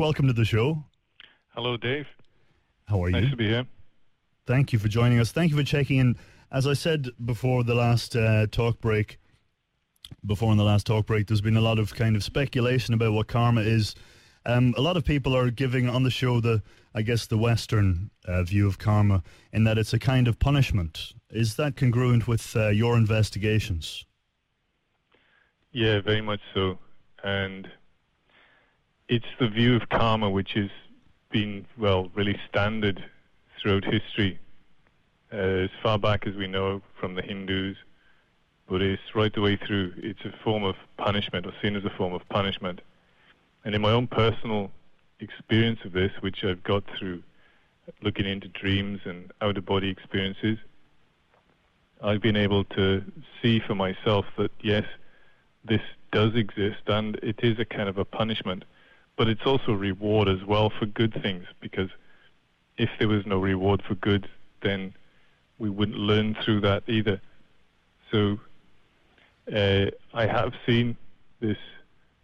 Welcome to the show. Hello, Dave. How are nice you? Nice to be here. Thank you for joining us. Thank you for checking in. As I said before the last uh, talk break, before in the last talk break, there's been a lot of kind of speculation about what karma is. Um, a lot of people are giving on the show the, I guess, the Western uh, view of karma in that it's a kind of punishment. Is that congruent with uh, your investigations? Yeah, very much so. And it's the view of karma which has been, well, really standard throughout history. Uh, as far back as we know from the Hindus, Buddhists, right the way through, it's a form of punishment or seen as a form of punishment. And in my own personal experience of this, which I've got through looking into dreams and out of body experiences, I've been able to see for myself that yes, this does exist and it is a kind of a punishment but it's also reward as well for good things because if there was no reward for good, then we wouldn't learn through that either. So uh, I have seen this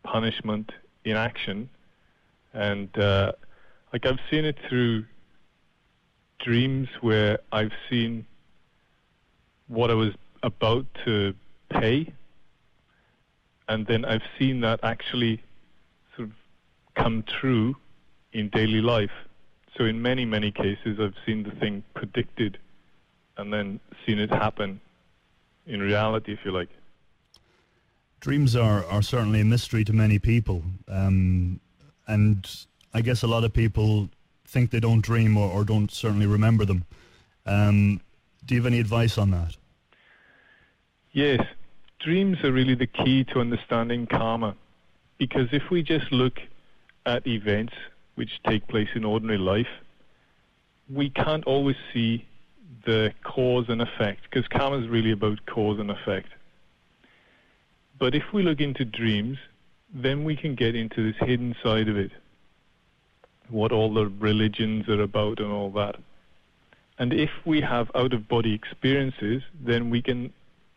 punishment in action, and uh, like I've seen it through dreams where I've seen what I was about to pay, and then I've seen that actually come true in daily life. So in many, many cases, I've seen the thing predicted and then seen it happen in reality, if you like. Dreams are, are certainly a mystery to many people. Um, and I guess a lot of people think they don't dream or, or don't certainly remember them. Um, do you have any advice on that? Yes. Dreams are really the key to understanding karma. Because if we just look at events which take place in ordinary life, we can't always see the cause and effect because karma is really about cause and effect. But if we look into dreams, then we can get into this hidden side of it, what all the religions are about and all that. And if we have out of body experiences, then we can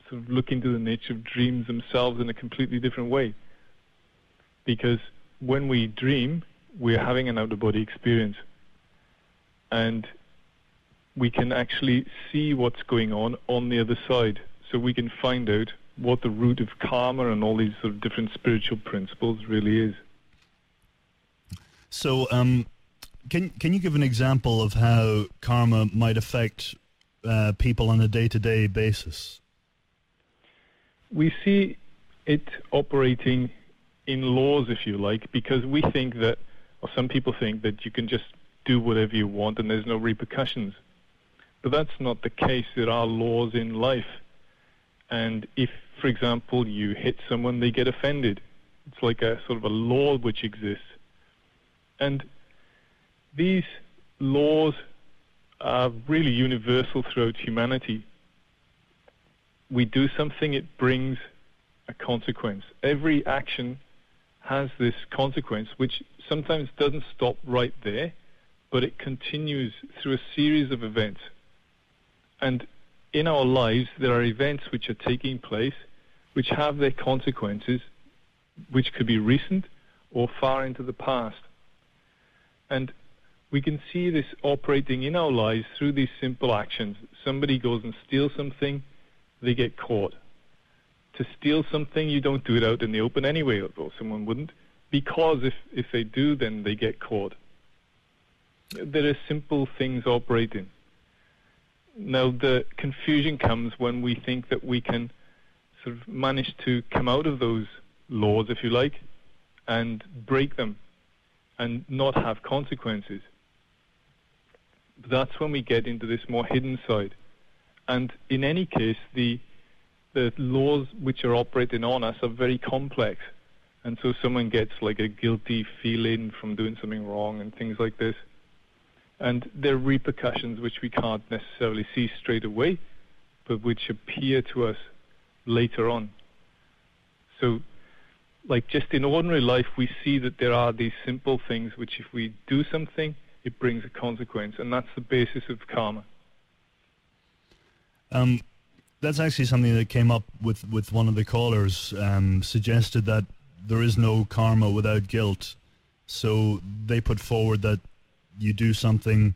sort of look into the nature of dreams themselves in a completely different way. Because when we dream, we're having an out of body experience. And we can actually see what's going on on the other side. So we can find out what the root of karma and all these sort of different spiritual principles really is. So, um, can can you give an example of how karma might affect uh, people on a day to day basis? We see it operating in laws, if you like, because we think that, or some people think that you can just do whatever you want and there's no repercussions. But that's not the case. There are laws in life. And if, for example, you hit someone, they get offended. It's like a sort of a law which exists. And these laws are really universal throughout humanity. We do something, it brings a consequence. Every action has this consequence, which sometimes doesn't stop right there, but it continues through a series of events. And in our lives, there are events which are taking place which have their consequences, which could be recent or far into the past. And we can see this operating in our lives through these simple actions. Somebody goes and steals something, they get caught to steal something, you don't do it out in the open anyway, or someone wouldn't, because if, if they do, then they get caught. There are simple things operating. Now, the confusion comes when we think that we can sort of manage to come out of those laws, if you like, and break them and not have consequences. That's when we get into this more hidden side. And in any case, the the laws which are operating on us are very complex. And so someone gets like a guilty feeling from doing something wrong and things like this. And there are repercussions which we can't necessarily see straight away, but which appear to us later on. So, like just in ordinary life, we see that there are these simple things which, if we do something, it brings a consequence, and that's the basis of karma. Um, that's actually something that came up with, with one of the callers. Um, suggested that there is no karma without guilt. So they put forward that you do something,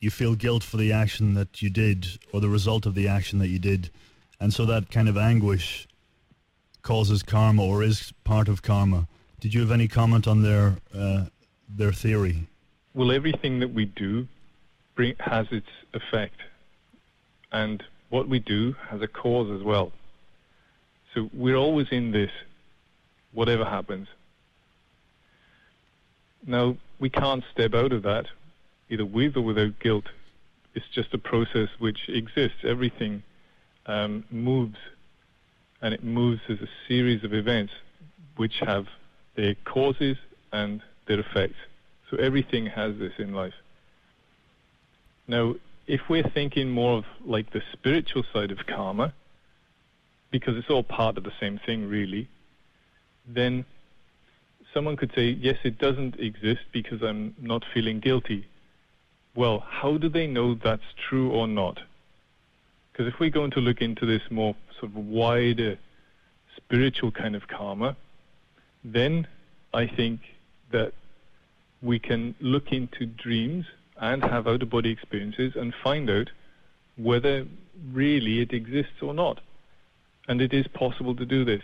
you feel guilt for the action that you did or the result of the action that you did, and so that kind of anguish causes karma or is part of karma. Did you have any comment on their uh, their theory? Well, everything that we do bring, has its effect, and what we do has a cause as well. So we're always in this, whatever happens. Now, we can't step out of that, either with or without guilt. It's just a process which exists. Everything um, moves, and it moves as a series of events which have their causes and their effects. So everything has this in life. Now, if we're thinking more of like the spiritual side of karma, because it's all part of the same thing, really, then someone could say, yes, it doesn't exist because I'm not feeling guilty. Well, how do they know that's true or not? Because if we're going to look into this more sort of wider spiritual kind of karma, then I think that we can look into dreams and have out of body experiences and find out whether really it exists or not. And it is possible to do this.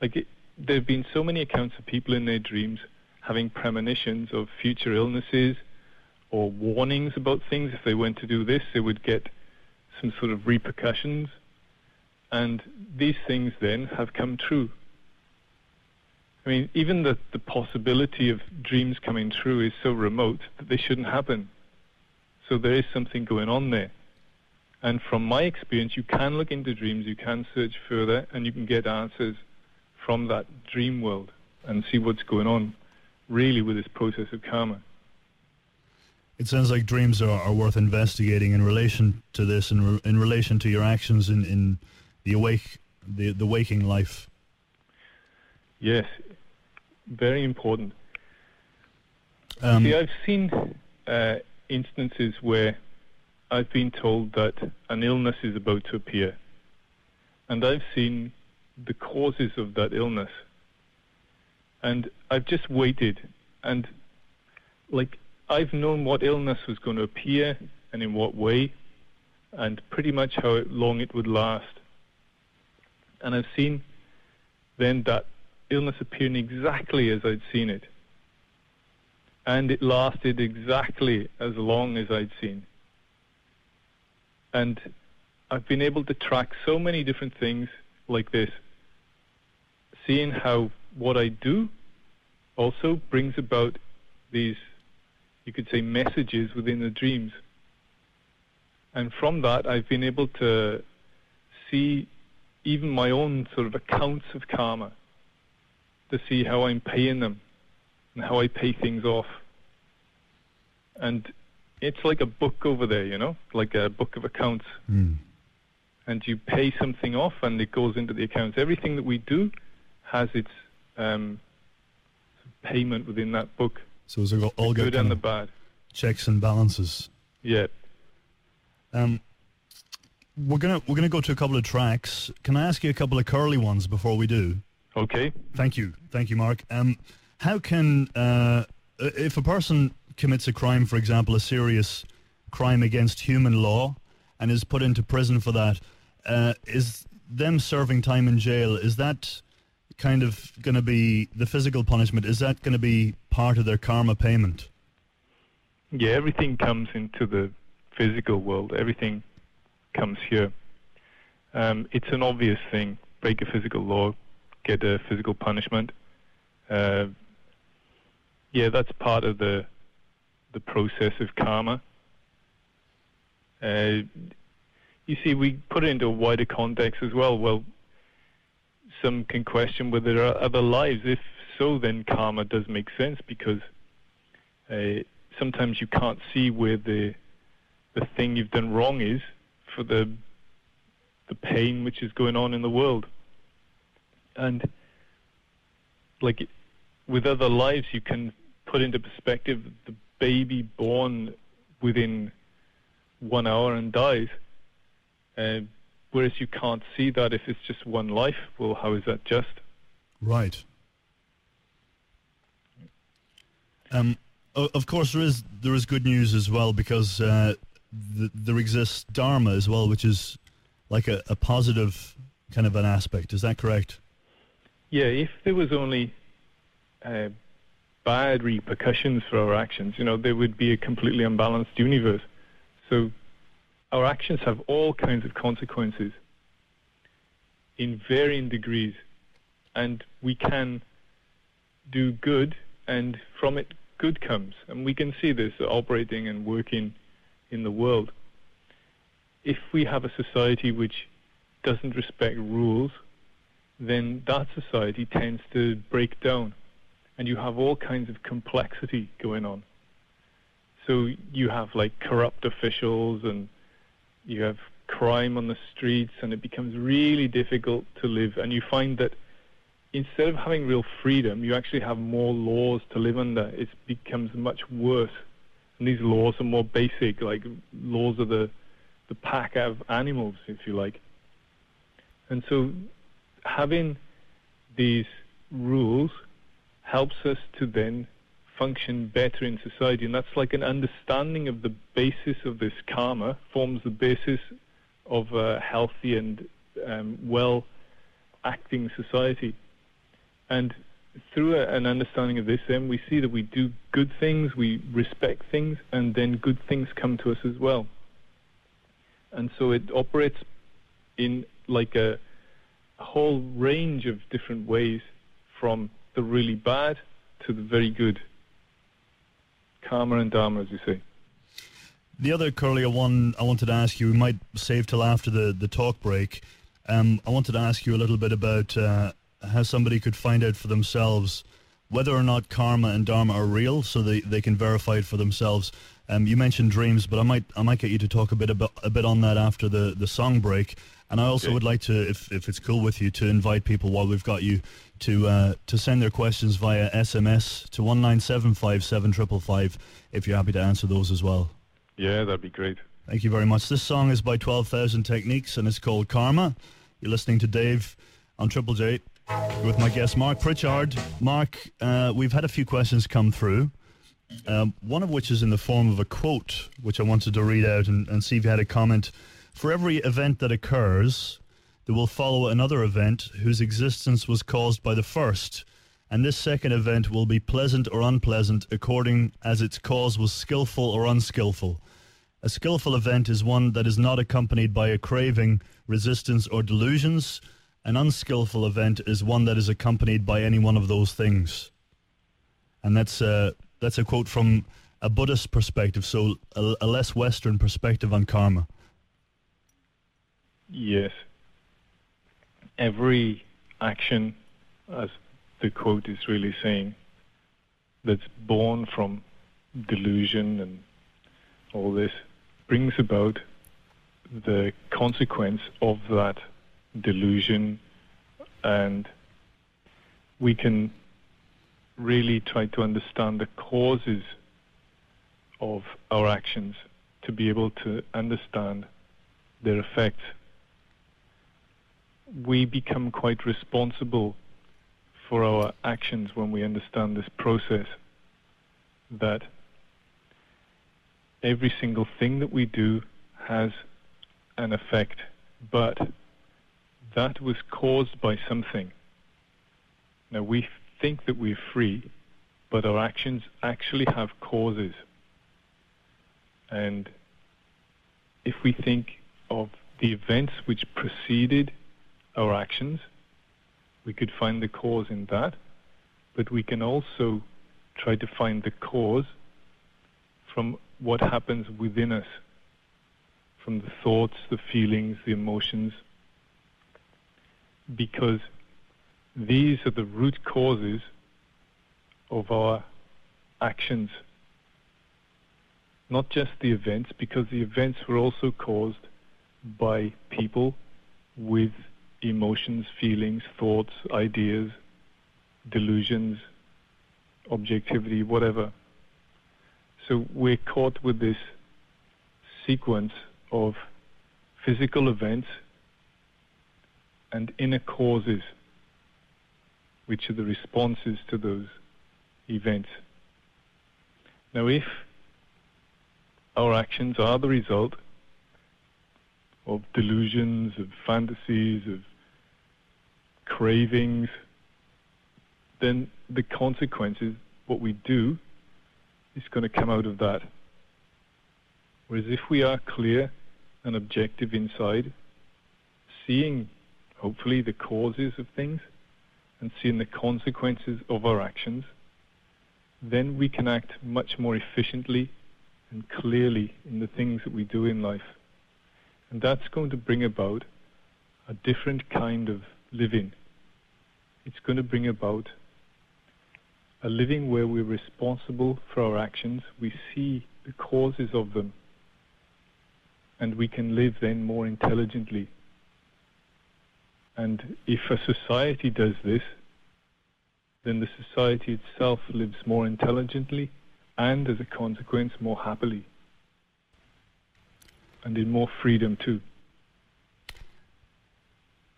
Like it, there have been so many accounts of people in their dreams having premonitions of future illnesses or warnings about things. If they went to do this, they would get some sort of repercussions. And these things then have come true. I mean, even the, the possibility of dreams coming true is so remote that they shouldn't happen. So there is something going on there. And from my experience, you can look into dreams, you can search further, and you can get answers from that dream world and see what's going on really with this process of karma. It sounds like dreams are, are worth investigating in relation to this, in, re- in relation to your actions in, in the awake, the, the waking life. Yes, very important. Um, See, I've seen uh, instances where I've been told that an illness is about to appear, and I've seen the causes of that illness, and I've just waited, and like I've known what illness was going to appear and in what way, and pretty much how long it would last, and I've seen then that illness appearing exactly as I'd seen it. And it lasted exactly as long as I'd seen. And I've been able to track so many different things like this, seeing how what I do also brings about these, you could say, messages within the dreams. And from that, I've been able to see even my own sort of accounts of karma to see how I'm paying them and how I pay things off. And it's like a book over there, you know, like a book of accounts. Mm. And you pay something off and it goes into the accounts. Everything that we do has its um, payment within that book. So it's all the good and the bad. Checks and balances. Yeah. Um, we're gonna we're gonna go to a couple of tracks. Can I ask you a couple of curly ones before we do? Okay. Thank you. Thank you, Mark. Um, how can, uh, if a person commits a crime, for example, a serious crime against human law, and is put into prison for that, uh, is them serving time in jail, is that kind of going to be the physical punishment? Is that going to be part of their karma payment? Yeah, everything comes into the physical world. Everything comes here. Um, it's an obvious thing. Break a physical law, get a physical punishment. Uh, yeah, that's part of the the process of karma. Uh, you see, we put it into a wider context as well. Well, some can question whether there are other lives. If so, then karma does make sense because uh, sometimes you can't see where the the thing you've done wrong is for the the pain which is going on in the world and like with other lives, you can put into perspective the baby born within one hour and dies. Uh, whereas you can't see that if it's just one life. Well, how is that just? Right. Um, of course, there is there is good news as well because uh, th- there exists dharma as well, which is like a, a positive kind of an aspect. Is that correct? Yeah, if there was only uh, bad repercussions for our actions, you know, there would be a completely unbalanced universe. So our actions have all kinds of consequences in varying degrees, and we can do good, and from it, good comes. And we can see this operating and working in the world. If we have a society which doesn't respect rules, then that society tends to break down. And you have all kinds of complexity going on. So you have like corrupt officials and you have crime on the streets and it becomes really difficult to live. And you find that instead of having real freedom, you actually have more laws to live under. It becomes much worse. And these laws are more basic, like laws of the, the pack of animals, if you like. And so having these rules helps us to then function better in society. And that's like an understanding of the basis of this karma forms the basis of a healthy and um, well acting society. And through an understanding of this, then we see that we do good things, we respect things, and then good things come to us as well. And so it operates in like a, a whole range of different ways from the really bad to the very good. Karma and Dharma, as you say. The other Curlia one I wanted to ask you, we might save till after the, the talk break. Um, I wanted to ask you a little bit about uh, how somebody could find out for themselves whether or not karma and dharma are real, so they, they can verify it for themselves. Um, you mentioned dreams, but I might I might get you to talk a bit about a bit on that after the, the song break. And I also okay. would like to, if, if it's cool with you, to invite people while we've got you to uh, to send their questions via SMS to one nine seven five seven triple five if you're happy to answer those as well. Yeah, that'd be great. Thank you very much. This song is by Twelve Thousand Techniques and it's called Karma. You're listening to Dave on Triple J with my guest Mark Pritchard. Mark, uh, we've had a few questions come through. Um, one of which is in the form of a quote, which I wanted to read out and, and see if you had a comment. For every event that occurs, there will follow another event whose existence was caused by the first, and this second event will be pleasant or unpleasant according as its cause was skillful or unskillful. A skillful event is one that is not accompanied by a craving, resistance, or delusions. An unskillful event is one that is accompanied by any one of those things. And that's a, that's a quote from a Buddhist perspective, so a, a less Western perspective on karma. Yes, every action, as the quote is really saying, that's born from delusion and all this brings about the consequence of that delusion and we can really try to understand the causes of our actions to be able to understand their effects. We become quite responsible for our actions when we understand this process that every single thing that we do has an effect, but that was caused by something. Now we think that we're free, but our actions actually have causes. And if we think of the events which preceded our actions. We could find the cause in that, but we can also try to find the cause from what happens within us, from the thoughts, the feelings, the emotions, because these are the root causes of our actions. Not just the events, because the events were also caused by people with emotions, feelings, thoughts, ideas, delusions, objectivity, whatever. So we're caught with this sequence of physical events and inner causes, which are the responses to those events. Now, if our actions are the result of delusions, of fantasies, of cravings, then the consequences, what we do, is going to come out of that. Whereas if we are clear and objective inside, seeing hopefully the causes of things and seeing the consequences of our actions, then we can act much more efficiently and clearly in the things that we do in life. And that's going to bring about a different kind of living. It's going to bring about a living where we're responsible for our actions, we see the causes of them, and we can live then more intelligently. And if a society does this, then the society itself lives more intelligently and, as a consequence, more happily and in more freedom too.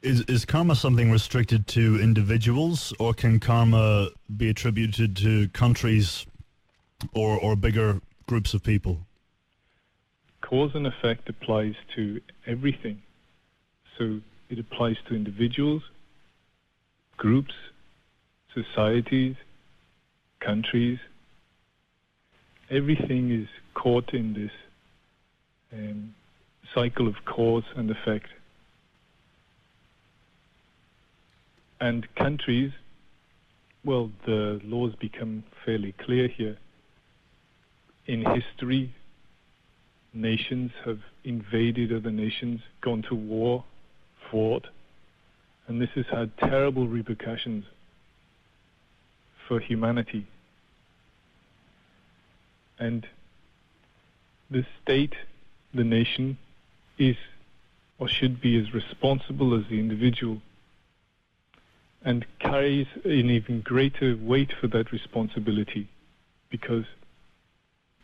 Is is karma something restricted to individuals, or can karma be attributed to countries or or bigger groups of people? Cause and effect applies to everything. So it applies to individuals, groups, societies, countries. Everything is caught in this um, cycle of cause and effect. And countries, well, the laws become fairly clear here. In history, nations have invaded other nations, gone to war, fought, and this has had terrible repercussions for humanity. And the state, the nation, is or should be as responsible as the individual and carries an even greater weight for that responsibility because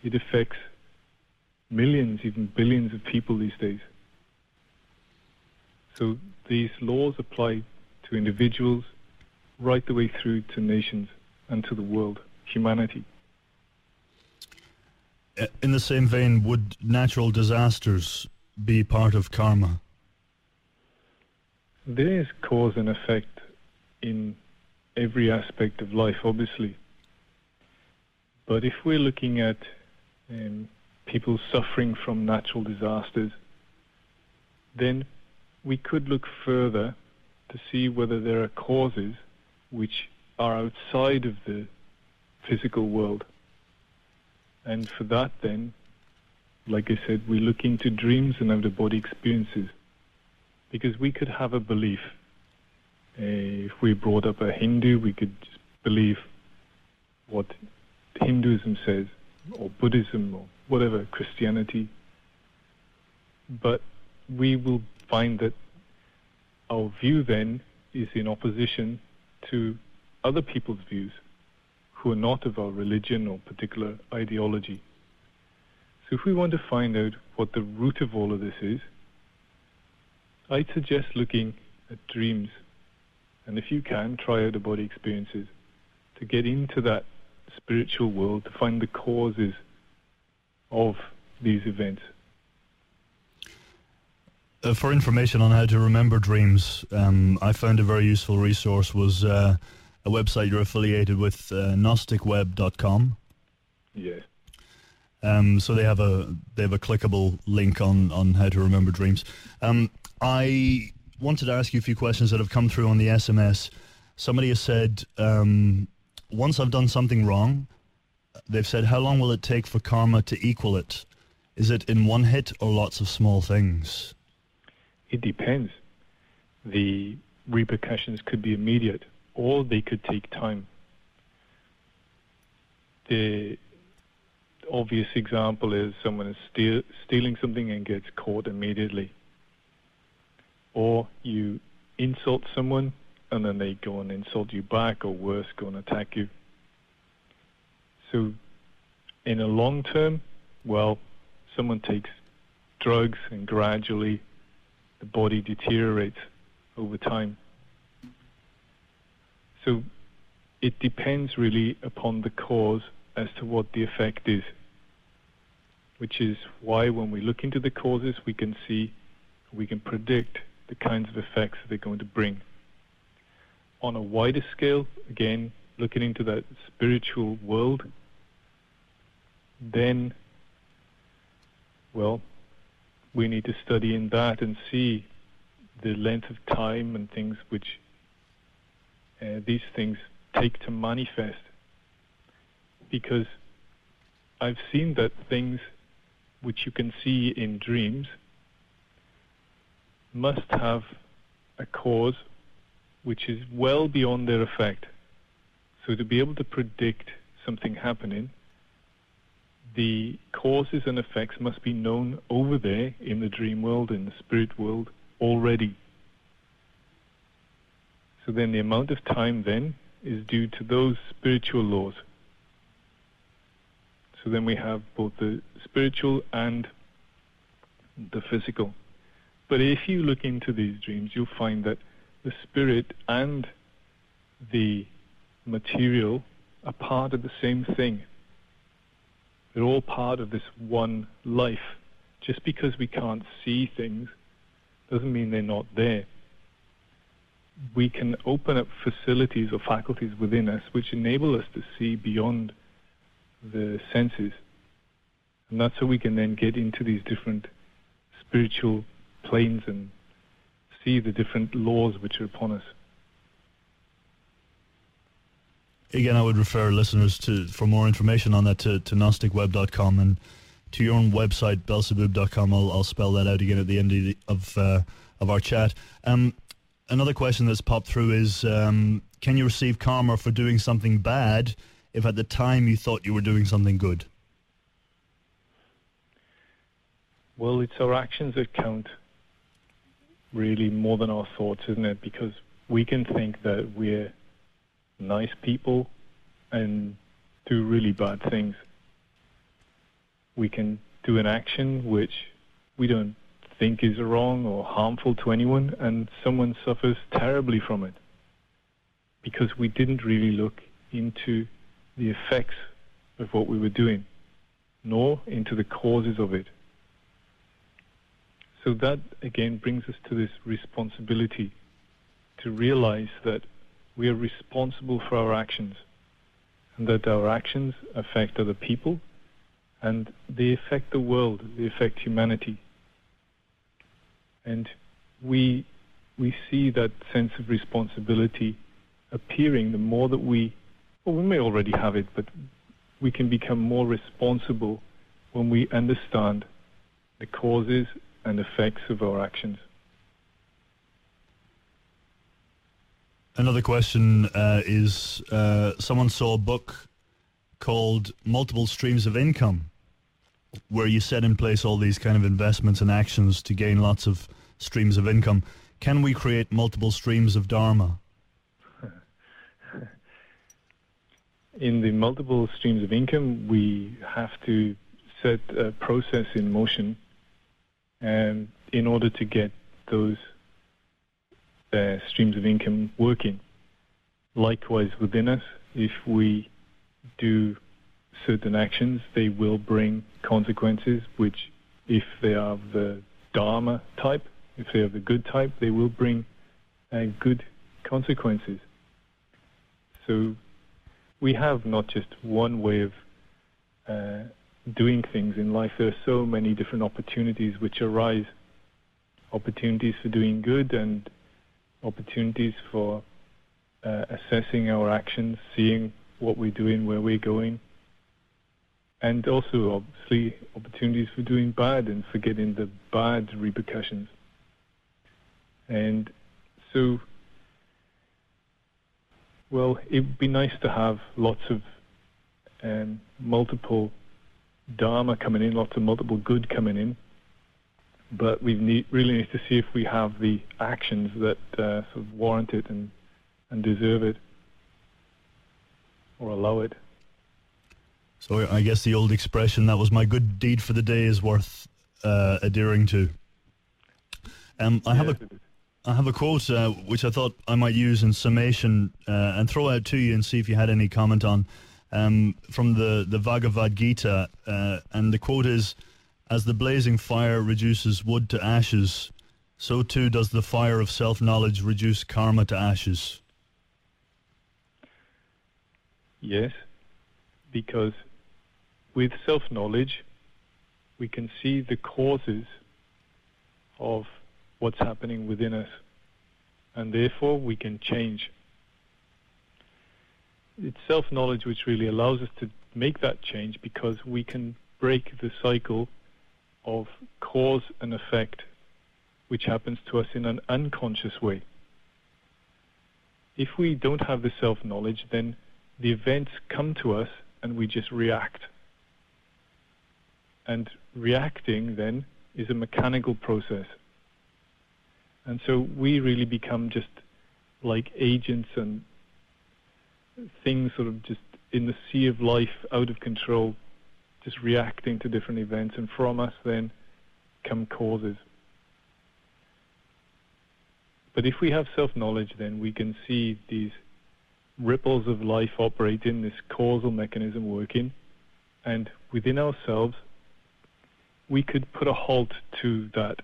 it affects millions, even billions of people these days. So these laws apply to individuals right the way through to nations and to the world, humanity. In the same vein, would natural disasters be part of karma? There is cause and effect in every aspect of life, obviously. But if we're looking at um, people suffering from natural disasters, then we could look further to see whether there are causes which are outside of the physical world. And for that, then, like I said, we look into dreams and out of body experiences. Because we could have a belief uh, if we brought up a Hindu, we could believe what Hinduism says, or Buddhism, or whatever, Christianity. But we will find that our view then is in opposition to other people's views who are not of our religion or particular ideology. So if we want to find out what the root of all of this is, I'd suggest looking at dreams and if you can, try out the body experiences to get into that spiritual world, to find the causes of these events. Uh, for information on how to remember dreams, um, I found a very useful resource was uh, a website you're affiliated with, uh, gnosticweb.com. Yeah. Um, so they have a they have a clickable link on, on how to remember dreams. Um, I wanted to ask you a few questions that have come through on the SMS. Somebody has said, um, once I've done something wrong, they've said, how long will it take for karma to equal it? Is it in one hit or lots of small things? It depends. The repercussions could be immediate or they could take time. The obvious example is someone is steal, stealing something and gets caught immediately or you insult someone and then they go and insult you back, or worse, go and attack you. So, in a long term, well, someone takes drugs and gradually the body deteriorates over time. So, it depends really upon the cause as to what the effect is, which is why when we look into the causes, we can see, we can predict the kinds of effects that they're going to bring. On a wider scale, again, looking into that spiritual world, then, well, we need to study in that and see the length of time and things which uh, these things take to manifest. Because I've seen that things which you can see in dreams must have a cause which is well beyond their effect. So to be able to predict something happening, the causes and effects must be known over there in the dream world, in the spirit world already. So then the amount of time then is due to those spiritual laws. So then we have both the spiritual and the physical. But if you look into these dreams, you'll find that the spirit and the material are part of the same thing. They're all part of this one life. Just because we can't see things doesn't mean they're not there. We can open up facilities or faculties within us which enable us to see beyond the senses. And that's how we can then get into these different spiritual planes and see the different laws which are upon us. Again, I would refer listeners to for more information on that to, to gnosticweb.com and to your own website, belsebuub.com. I'll, I'll spell that out again at the end of, the, of, uh, of our chat. Um, another question that's popped through is um, Can you receive karma for doing something bad if at the time you thought you were doing something good? Well, it's our actions that count really more than our thoughts, isn't it? Because we can think that we're nice people and do really bad things. We can do an action which we don't think is wrong or harmful to anyone, and someone suffers terribly from it because we didn't really look into the effects of what we were doing, nor into the causes of it. So that again brings us to this responsibility to realize that we are responsible for our actions and that our actions affect other people and they affect the world, they affect humanity. And we, we see that sense of responsibility appearing the more that we, well, we may already have it, but we can become more responsible when we understand the causes and effects of our actions. Another question uh, is uh, someone saw a book called Multiple Streams of Income, where you set in place all these kind of investments and actions to gain lots of streams of income. Can we create multiple streams of Dharma? In the multiple streams of income, we have to set a process in motion and in order to get those uh, streams of income working. Likewise, within us, if we do certain actions, they will bring consequences, which, if they are the Dharma type, if they are the good type, they will bring uh, good consequences. So we have not just one way of uh, doing things in life. There are so many different opportunities which arise opportunities for doing good and opportunities for uh, assessing our actions, seeing what we're doing, where we're going, and also obviously opportunities for doing bad and for getting the bad repercussions. And so, well, it would be nice to have lots of um, multiple dharma coming in, lots of multiple good coming in. But we need, really need to see if we have the actions that uh, sort of warrant it and, and deserve it or allow it. So I guess the old expression that was my good deed for the day is worth uh, adhering to. Um, I have a I have a quote uh, which I thought I might use in summation uh, and throw out to you and see if you had any comment on. um, from the, the Bhagavad Gita, uh, and the quote is, As the blazing fire reduces wood to ashes, so too does the fire of self-knowledge reduce karma to ashes. Yes, because with self-knowledge, we can see the causes of what's happening within us, and therefore we can change. It's self-knowledge which really allows us to make that change because we can break the cycle of cause and effect which happens to us in an unconscious way. If we don't have the self-knowledge, then the events come to us and we just react. And reacting then is a mechanical process. And so we really become just like agents and things sort of just in the sea of life out of control, just reacting to different events. And from us then come causes. But if we have self-knowledge, then we can see these ripples of life operating, this causal mechanism working, and within ourselves, we could put a halt to that.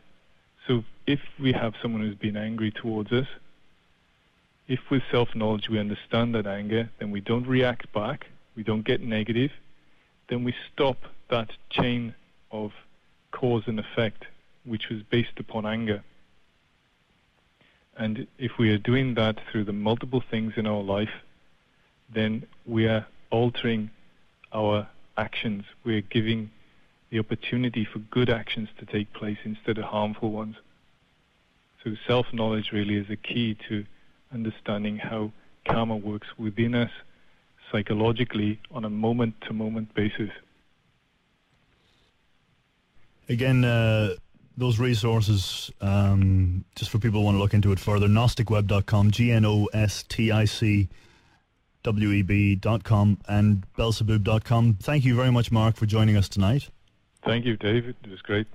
So if we have someone who's been angry towards us, if with self-knowledge we understand that anger, then we don't react back, we don't get negative, then we stop that chain of cause and effect which was based upon anger. And if we are doing that through the multiple things in our life, then we are altering our actions. We're giving the opportunity for good actions to take place instead of harmful ones. So self-knowledge really is a key to understanding how karma works within us psychologically on a moment-to-moment basis. Again, uh, those resources, um, just for people who want to look into it further, gnosticweb.com, G-N-O-S-T-I-C web.com and belsebuub.com. Thank you very much, Mark, for joining us tonight. Thank you, David. It was great.